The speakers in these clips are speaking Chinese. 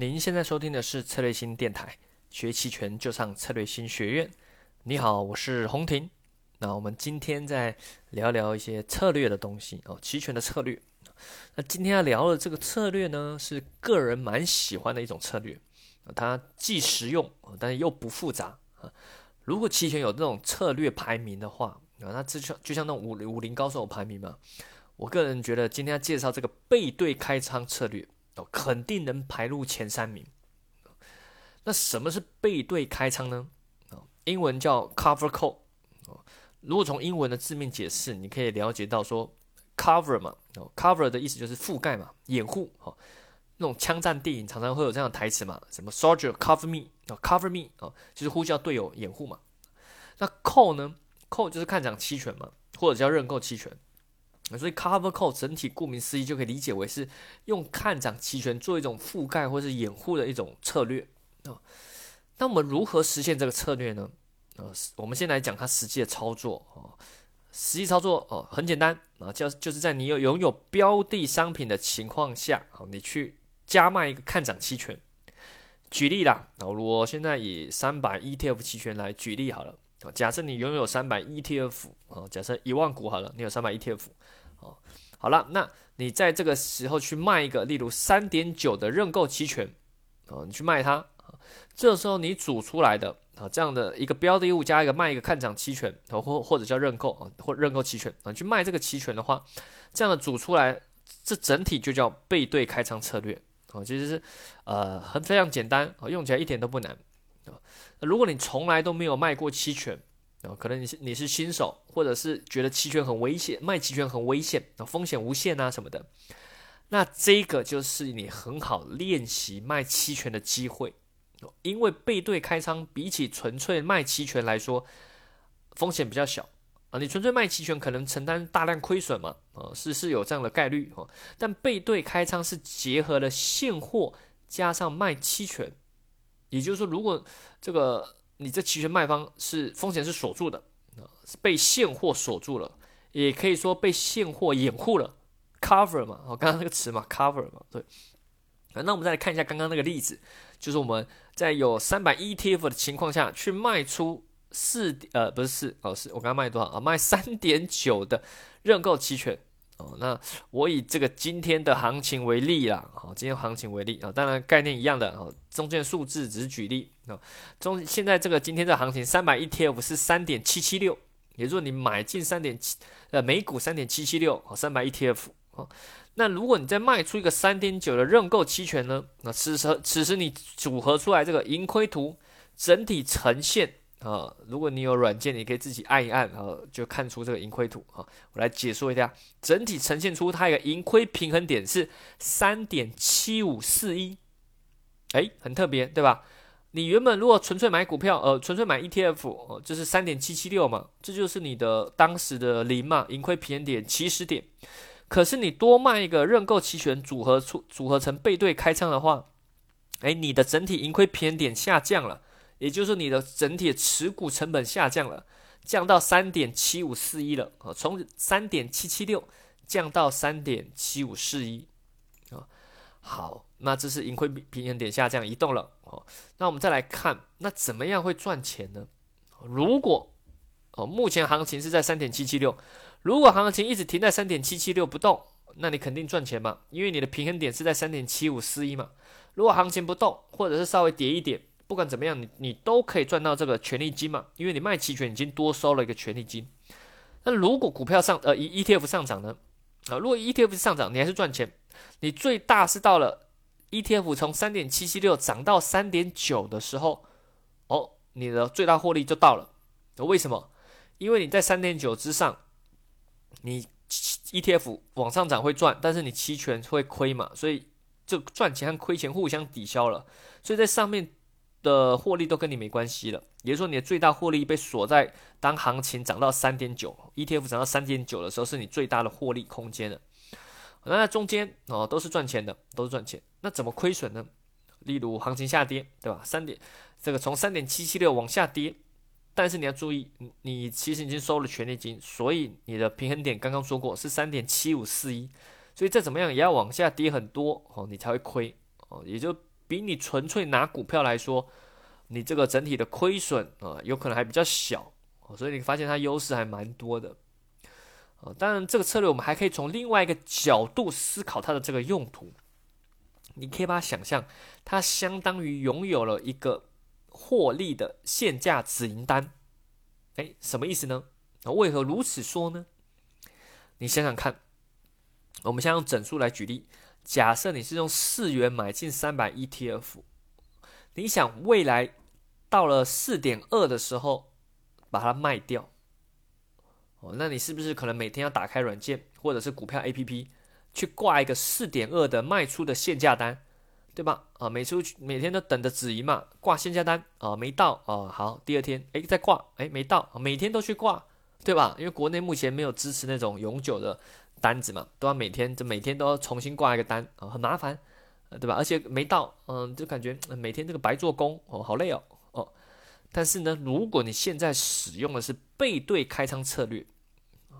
您现在收听的是策略新电台，学期权就上策略新学院。你好，我是洪婷。那我们今天再聊聊一些策略的东西哦，期权的策略。那今天要聊的这个策略呢，是个人蛮喜欢的一种策略它既实用，但是又不复杂啊。如果期权有这种策略排名的话啊，那就像就像那种武武林高手排名嘛。我个人觉得今天要介绍这个背对开仓策略哦，肯定能排入前三名。那什么是背对开仓呢？啊，英文叫 cover call。如果从英文的字面解释，你可以了解到说，cover 嘛，哦，cover 的意思就是覆盖嘛，掩护，哦，那种枪战电影常常会有这样的台词嘛，什么 soldier cover me，哦，cover me，哦，就是呼叫队友掩护嘛。那 call 呢？call 就是看涨期权嘛，或者叫认购期权。所以 cover call 整体顾名思义就可以理解为是用看涨期权做一种覆盖或是掩护的一种策略啊。那我们如何实现这个策略呢？呃，我们先来讲它实际的操作啊。实际操作哦，很简单啊，就就是在你有拥有标的商品的情况下，好，你去加卖一个看涨期权。举例啦，啊，我现在以三百 ETF 期权来举例好了。假设你拥有三百 ETF 啊，假设一万股好了，你有三百 ETF，哦，好了，那你在这个时候去卖一个，例如三点九的认购期权，哦，你去卖它，这时候你组出来的。啊，这样的一个标的物加一个卖一个看涨期权，或或者叫认购啊，或认购期权啊，去卖这个期权的话，这样的组出来，这整体就叫背对开仓策略啊，其实是呃很非常简单啊，用起来一点都不难啊。如果你从来都没有卖过期权啊，可能你是你是新手，或者是觉得期权很危险，卖期权很危险啊，风险无限啊什么的，那这个就是你很好练习卖期权的机会。因为背对开仓比起纯粹卖期权来说，风险比较小啊。你纯粹卖期权可能承担大量亏损嘛，啊是是有这样的概率哦。但背对开仓是结合了现货加上卖期权，也就是说，如果这个你这期权卖方是风险是锁住的啊，被现货锁住了，也可以说被现货掩护了，cover 嘛，哦刚刚那个词嘛，cover 嘛，对。那我们再来看一下刚刚那个例子，就是我们在有三百 ETF 的情况下去卖出四呃不是四哦是我刚刚卖多少啊？卖三点九的认购期权哦。那我以这个今天的行情为例啦，好，今天行情为例啊，当然概念一样的哦，中间数字只是举例啊。中现在这个今天这行情三百 ETF 是三点七七六，也就是你买进三点七呃每股三点七七六哦，三百 ETF 哦。那如果你再卖出一个三点九的认购期权呢？那此时此时你组合出来这个盈亏图整体呈现啊，如果你有软件，你可以自己按一按，然后就看出这个盈亏图啊。我来解说一下，整体呈现出它一个盈亏平衡点是三点七五四一，哎，很特别，对吧？你原本如果纯粹买股票，呃，纯粹买 ETF，哦，就是三点七七六嘛，这就是你的当时的零嘛，盈亏平衡点起始点。可是你多卖一个认购期权组合出组合成背对开仓的话，哎，你的整体盈亏平衡点下降了，也就是你的整体持股成本下降了，降到三点七五四一了啊，从三点七七六降到三点七五四一啊。好，那这是盈亏平衡点下降移动了哦。那我们再来看，那怎么样会赚钱呢？如果哦，目前行情是在三点七七六。如果行情一直停在三点七七六不动，那你肯定赚钱嘛，因为你的平衡点是在三点七五四一嘛。如果行情不动，或者是稍微跌一点，不管怎么样，你你都可以赚到这个权利金嘛，因为你卖期权已经多收了一个权利金。那如果股票上呃 E ETF 上涨呢？啊，如果 ETF 上涨，你还是赚钱。你最大是到了 ETF 从三点七七六涨到三点九的时候，哦，你的最大获利就到了。为什么？因为你在三点九之上。你 ETF 往上涨会赚，但是你期权会亏嘛，所以就赚钱和亏钱互相抵消了，所以在上面的获利都跟你没关系了。也就是说，你的最大获利被锁在当行情涨到三点九，ETF 涨到三点九的时候，是你最大的获利空间了。那在中间哦，都是赚钱的，都是赚钱。那怎么亏损呢？例如行情下跌，对吧？三点这个从三点七七六往下跌。但是你要注意，你其实已经收了权利金，所以你的平衡点刚刚说过是三点七五四一，所以再怎么样也要往下跌很多哦，你才会亏哦，也就比你纯粹拿股票来说，你这个整体的亏损啊，有可能还比较小，所以你发现它优势还蛮多的。啊，当然这个策略我们还可以从另外一个角度思考它的这个用途。你可以把它想象，它相当于拥有了一个获利的限价止盈单。哎，什么意思呢？那为何如此说呢？你想想看，我们先用整数来举例。假设你是用四元买进三百 ETF，你想未来到了四点二的时候把它卖掉，哦，那你是不是可能每天要打开软件或者是股票 APP 去挂一个四点二的卖出的限价单，对吧？啊，每出每天都等着止盈嘛，挂限价单啊，没到啊，好，第二天哎再挂，哎没到，每天都去挂。对吧？因为国内目前没有支持那种永久的单子嘛，都要每天就每天都要重新挂一个单啊，很麻烦，对吧？而且没到，嗯，就感觉每天这个白做工哦，好累哦哦。但是呢，如果你现在使用的是背对开仓策略，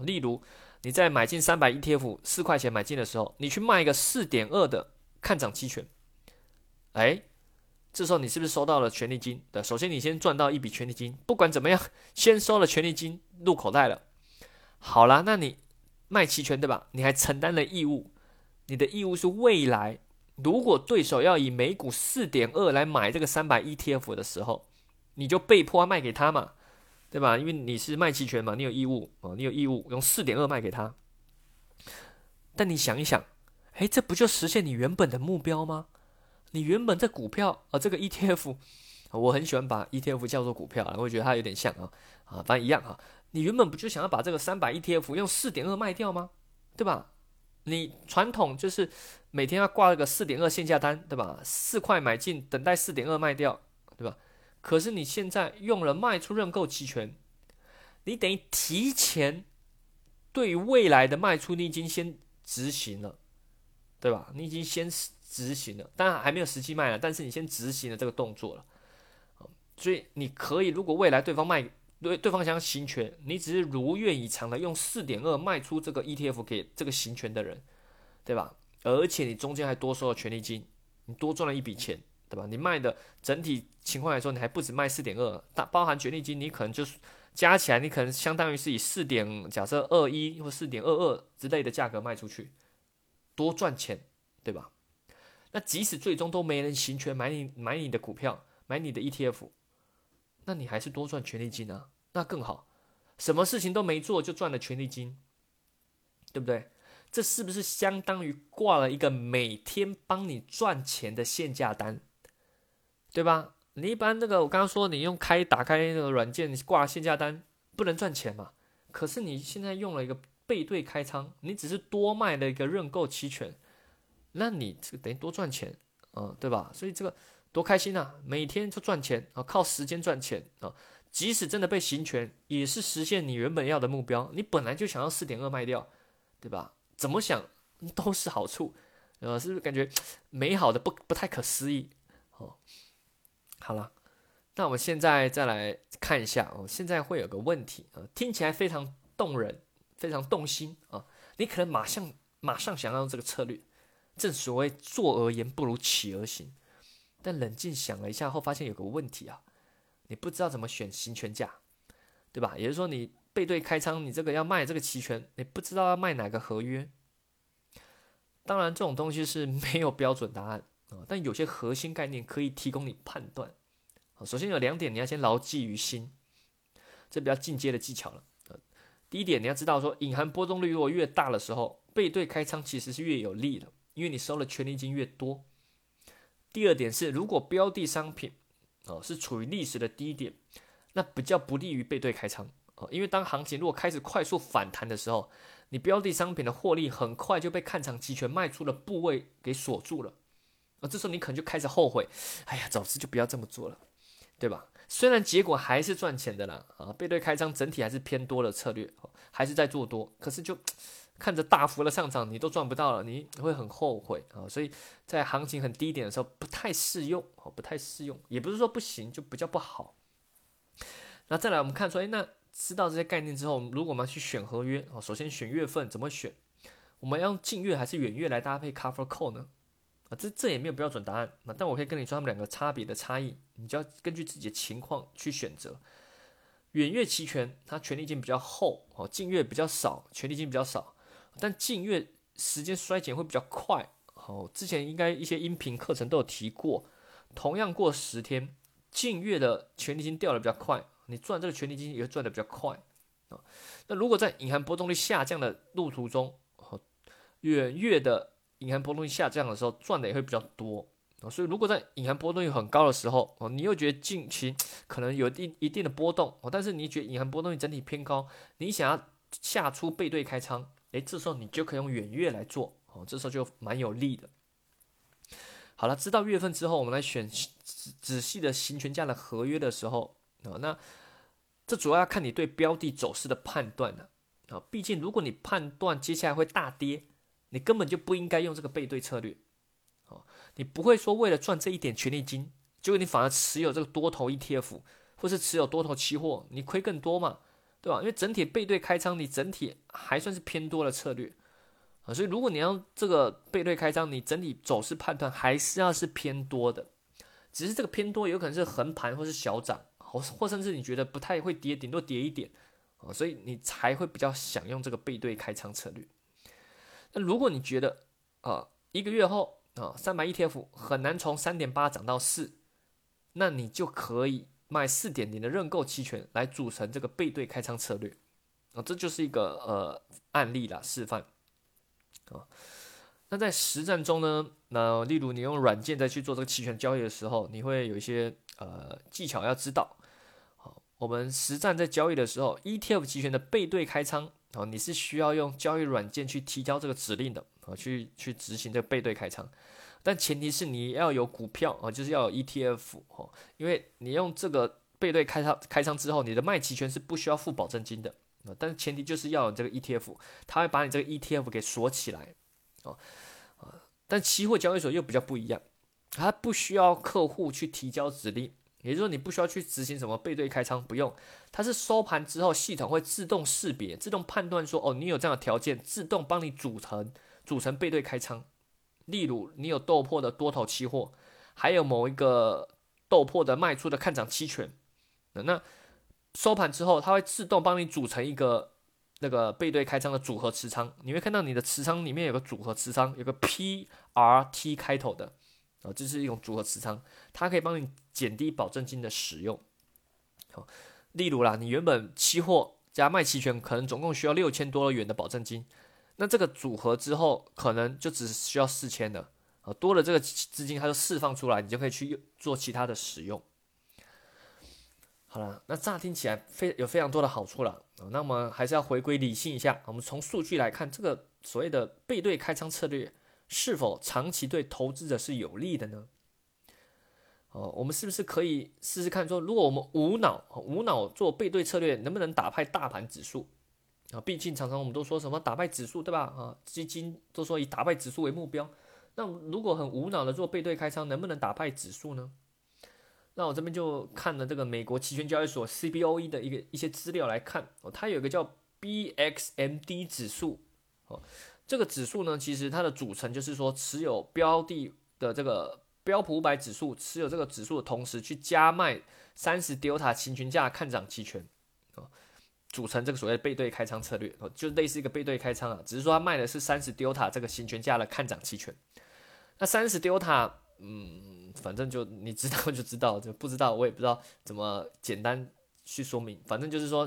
例如你在买进三百 ETF 四块钱买进的时候，你去卖一个四点二的看涨期权，哎。这时候你是不是收到了权利金？对，首先你先赚到一笔权利金，不管怎么样，先收了权利金入口袋了。好了，那你卖期权对吧？你还承担了义务，你的义务是未来如果对手要以每股四点二来买这个三百 ETF 的时候，你就被迫卖给他嘛，对吧？因为你是卖期权嘛，你有义务啊，你有义务用四点二卖给他。但你想一想，哎，这不就实现你原本的目标吗？你原本这股票啊，这个 ETF，我很喜欢把 ETF 叫做股票啊，我觉得它有点像啊，啊，反正一样啊。你原本不就想要把这个三百 ETF 用四点二卖掉吗？对吧？你传统就是每天要挂个四点二限价单，对吧？四块买进，等待四点二卖掉，对吧？可是你现在用了卖出认购期权，你等于提前对于未来的卖出，你已经先执行了，对吧？你已经先。执行了，当然还没有实际卖了，但是你先执行了这个动作了，所以你可以，如果未来对方卖，对对方想行权，你只是如愿以偿的用四点二卖出这个 ETF 给这个行权的人，对吧？而且你中间还多收了权利金，你多赚了一笔钱，对吧？你卖的整体情况来说，你还不止卖四点二，大包含权利金，你可能就是加起来，你可能相当于是以四点假设二一或四点二二之类的价格卖出去，多赚钱，对吧？那即使最终都没人行权买你买你的股票买你的 ETF，那你还是多赚权利金啊，那更好。什么事情都没做就赚了权利金，对不对？这是不是相当于挂了一个每天帮你赚钱的限价单，对吧？你一般那个我刚刚说你用开打开那个软件挂限价单不能赚钱嘛？可是你现在用了一个背对开仓，你只是多卖了一个认购期权。那你这个等于多赚钱，啊，对吧？所以这个多开心啊！每天就赚钱啊，靠时间赚钱啊！即使真的被行权，也是实现你原本要的目标。你本来就想要四点二卖掉，对吧？怎么想都是好处，呃，是不是感觉美好的不不太可思议？哦，好了，那我们现在再来看一下哦。现在会有个问题啊，听起来非常动人，非常动心啊！你可能马上马上想要用这个策略。正所谓坐而言不如起而行，但冷静想了一下后，发现有个问题啊，你不知道怎么选行权价，对吧？也就是说，你背对开仓，你这个要卖这个期权，你不知道要卖哪个合约。当然，这种东西是没有标准答案啊，但有些核心概念可以提供你判断。首先有两点你要先牢记于心，这比较进阶的技巧了。第一点，你要知道说，隐含波动率如果越大的时候，背对开仓其实是越有利的。因为你收了权利金越多，第二点是，如果标的商品哦是处于历史的低点，那比较不利于背对开仓哦。因为当行情如果开始快速反弹的时候，你标的商品的获利很快就被看涨期权卖出的部位给锁住了啊。这时候你可能就开始后悔，哎呀，早知就不要这么做了，对吧？虽然结果还是赚钱的啦啊，背对开仓整体还是偏多的策略，还是在做多，可是就。看着大幅的上涨，你都赚不到了，你会很后悔啊！所以在行情很低点的时候，不太适用哦，不太适用，也不是说不行，就比较不好。那再来，我们看说，哎，那知道这些概念之后，如果我们要去选合约哦，首先选月份怎么选？我们要用近月还是远月来搭配 cover call 呢？啊，这这也没有标准答案啊，但我可以跟你说他们两个差别的差异，你就要根据自己的情况去选择。远月期权它权利金比较厚哦，近月比较少，权利金比较少，但近月时间衰减会比较快。好，之前应该一些音频课程都有提过，同样过十天，近月的权利金掉的比较快，你赚这个权利金也会赚的比较快啊。那如果在隐含波动率下降的路途中，哦远月的隐含波动率下降的时候，赚的也会比较多啊。所以如果在隐含波动率很高的时候，哦，你又觉得近期可能有一一定的波动哦，但是你觉得隐含波动率整体偏高，你想要下出背对开仓，诶，这时候你就可以用远月来做。哦，这时候就蛮有利的。好了，知道月份之后，我们来选仔仔细的行权价的合约的时候啊，那这主要要看你对标的走势的判断了啊。毕竟，如果你判断接下来会大跌，你根本就不应该用这个背对策略。哦，你不会说为了赚这一点权利金，结果你反而持有这个多头 ETF，或是持有多头期货，你亏更多嘛，对吧？因为整体背对开仓，你整体还算是偏多的策略。啊，所以如果你要这个背对开仓，你整体走势判断还是要是偏多的，只是这个偏多有可能是横盘或是小涨，或或甚至你觉得不太会跌，顶多跌一点啊，所以你才会比较想用这个背对开仓策略。那如果你觉得啊一个月后啊三百 ETF 很难从三点八涨到四，那你就可以卖四点零的认购期权来组成这个背对开仓策略啊，这就是一个呃案例啦，示范。啊，那在实战中呢？那例如你用软件在去做这个期权交易的时候，你会有一些呃技巧要知道。好，我们实战在交易的时候，ETF 期权的背对开仓啊，你是需要用交易软件去提交这个指令的啊，去去执行这个背对开仓。但前提是你要有股票啊，就是要有 ETF 哦，因为你用这个背对开仓开仓之后，你的卖期权是不需要付保证金的。啊，但是前提就是要有这个 ETF，它会把你这个 ETF 给锁起来，哦，啊，但期货交易所又比较不一样，它不需要客户去提交指令，也就是说你不需要去执行什么背对开仓，不用，它是收盘之后系统会自动识别、自动判断说，哦，你有这样的条件，自动帮你组成组成背对开仓。例如你有豆粕的多头期货，还有某一个豆粕的卖出的看涨期权，那。收盘之后，它会自动帮你组成一个那个背对开仓的组合持仓。你会看到你的持仓里面有个组合持仓，有个 PRT 开头的啊，这是一种组合持仓，它可以帮你减低保证金的使用。好，例如啦，你原本期货加卖期权可能总共需要六千多元的保证金，那这个组合之后可能就只需要四千的啊，多了这个资金它就释放出来，你就可以去做其他的使用。好了，那乍听起来非有非常多的好处了。那么还是要回归理性一下，我们从数据来看，这个所谓的背对开仓策略是否长期对投资者是有利的呢？哦，我们是不是可以试试看，说如果我们无脑无脑做背对策略，能不能打败大盘指数啊？毕竟常常我们都说什么打败指数，对吧？啊，基金都说以打败指数为目标。那如果很无脑的做背对开仓，能不能打败指数呢？那我这边就看了这个美国期权交易所 CBOE 的一个一些资料来看哦，它有个叫 BXMD 指数哦，这个指数呢，其实它的组成就是说持有标的的这个标普五百指数，持有这个指数的同时去加卖三十 delta 行权价看涨期权，组成这个所谓的背对开仓策略哦，就类似一个背对开仓啊，只是说他卖的是三十 delta 这个行权价的看涨期权，那三十 delta 嗯。反正就你知道就知道，就不知道我也不知道怎么简单去说明。反正就是说，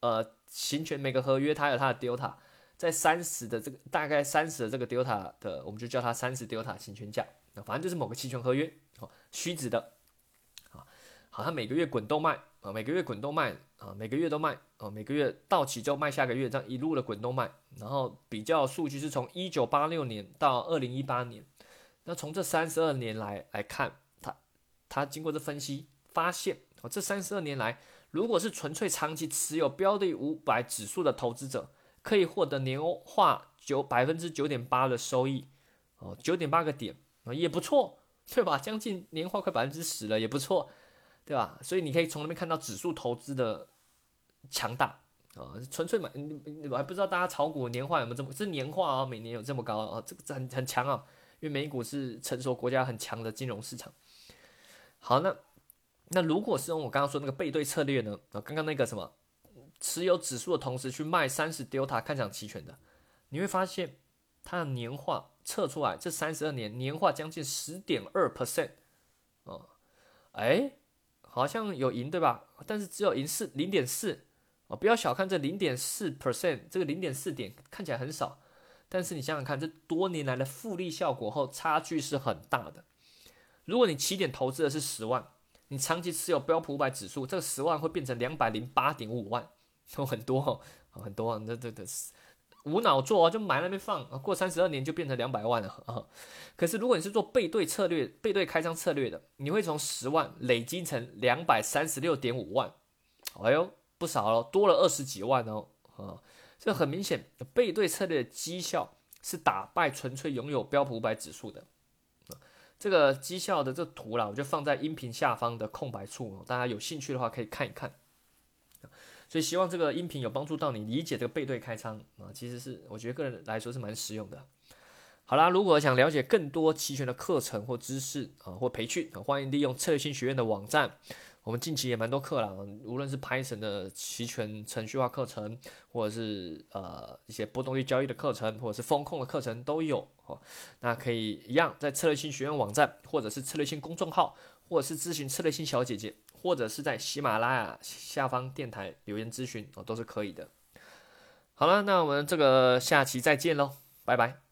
呃，行权每个合约它有它的 delta，在三十的这个大概三十的这个 delta 的，我们就叫它三十 delta 行权价。那反正就是某个期权合约，哦，虚值的，啊，好，它每个月滚动卖，啊，每个月滚动卖，啊，每个月都卖，啊，每个月到期就卖下个月，这样一路的滚动卖。然后比较数据是从一九八六年到二零一八年。那从这三十二年来来看，他他经过这分析发现，哦，这三十二年来，如果是纯粹长期持有标的五百指数的投资者，可以获得年化九百分之九点八的收益，哦，九点八个点啊，也不错，对吧？将近年化快百分之十了，也不错，对吧？所以你可以从那边看到指数投资的强大啊，纯粹买，我还不知道大家炒股年化有没有这么，是年化啊，每年有这么高啊，这个很很强啊。因为美股是成熟国家很强的金融市场。好，那那如果是用我刚刚说那个背对策略呢？啊，刚刚那个什么持有指数的同时去卖三十 delta 看涨期权的，你会发现它的年化测出来，这三十二年年化将近十点二 percent 哦，哎，好像有赢对吧？但是只有赢四零点四哦，不要小看这零点四 percent，这个零点四点看起来很少，但是你想想看，这多年来的复利效果后差距是很大的。如果你起点投资的是十万，你长期持有标普五百指数，这个十万会变成两百零八点五万，有很多哦，很多啊，这这是无脑做啊就买那边放，过三十二年就变成两百万了啊。可是如果你是做背对策略、背对开仓策略的，你会从十万累积成两百三十六点五万，哎呦，不少了，多了二十几万哦啊。这很明显，背对策略的绩效是打败纯粹拥有标普五百指数的。这个绩效的这图啦，我就放在音频下方的空白处，大家有兴趣的话可以看一看。所以希望这个音频有帮助到你理解这个背对开仓啊，其实是我觉得个人来说是蛮实用的。好啦，如果想了解更多期权的课程或知识啊，或培训，欢迎利用策略性学院的网站。我们近期也蛮多课啦，无论是 Python 的期权程序化课程，或者是呃一些波动率交易的课程，或者是风控的课程都有哦。那可以一样在策略性学院网站，或者是策略性公众号，或者是咨询策略性小姐姐，或者是在喜马拉雅下方电台留言咨询哦，都是可以的。好了，那我们这个下期再见喽，拜拜。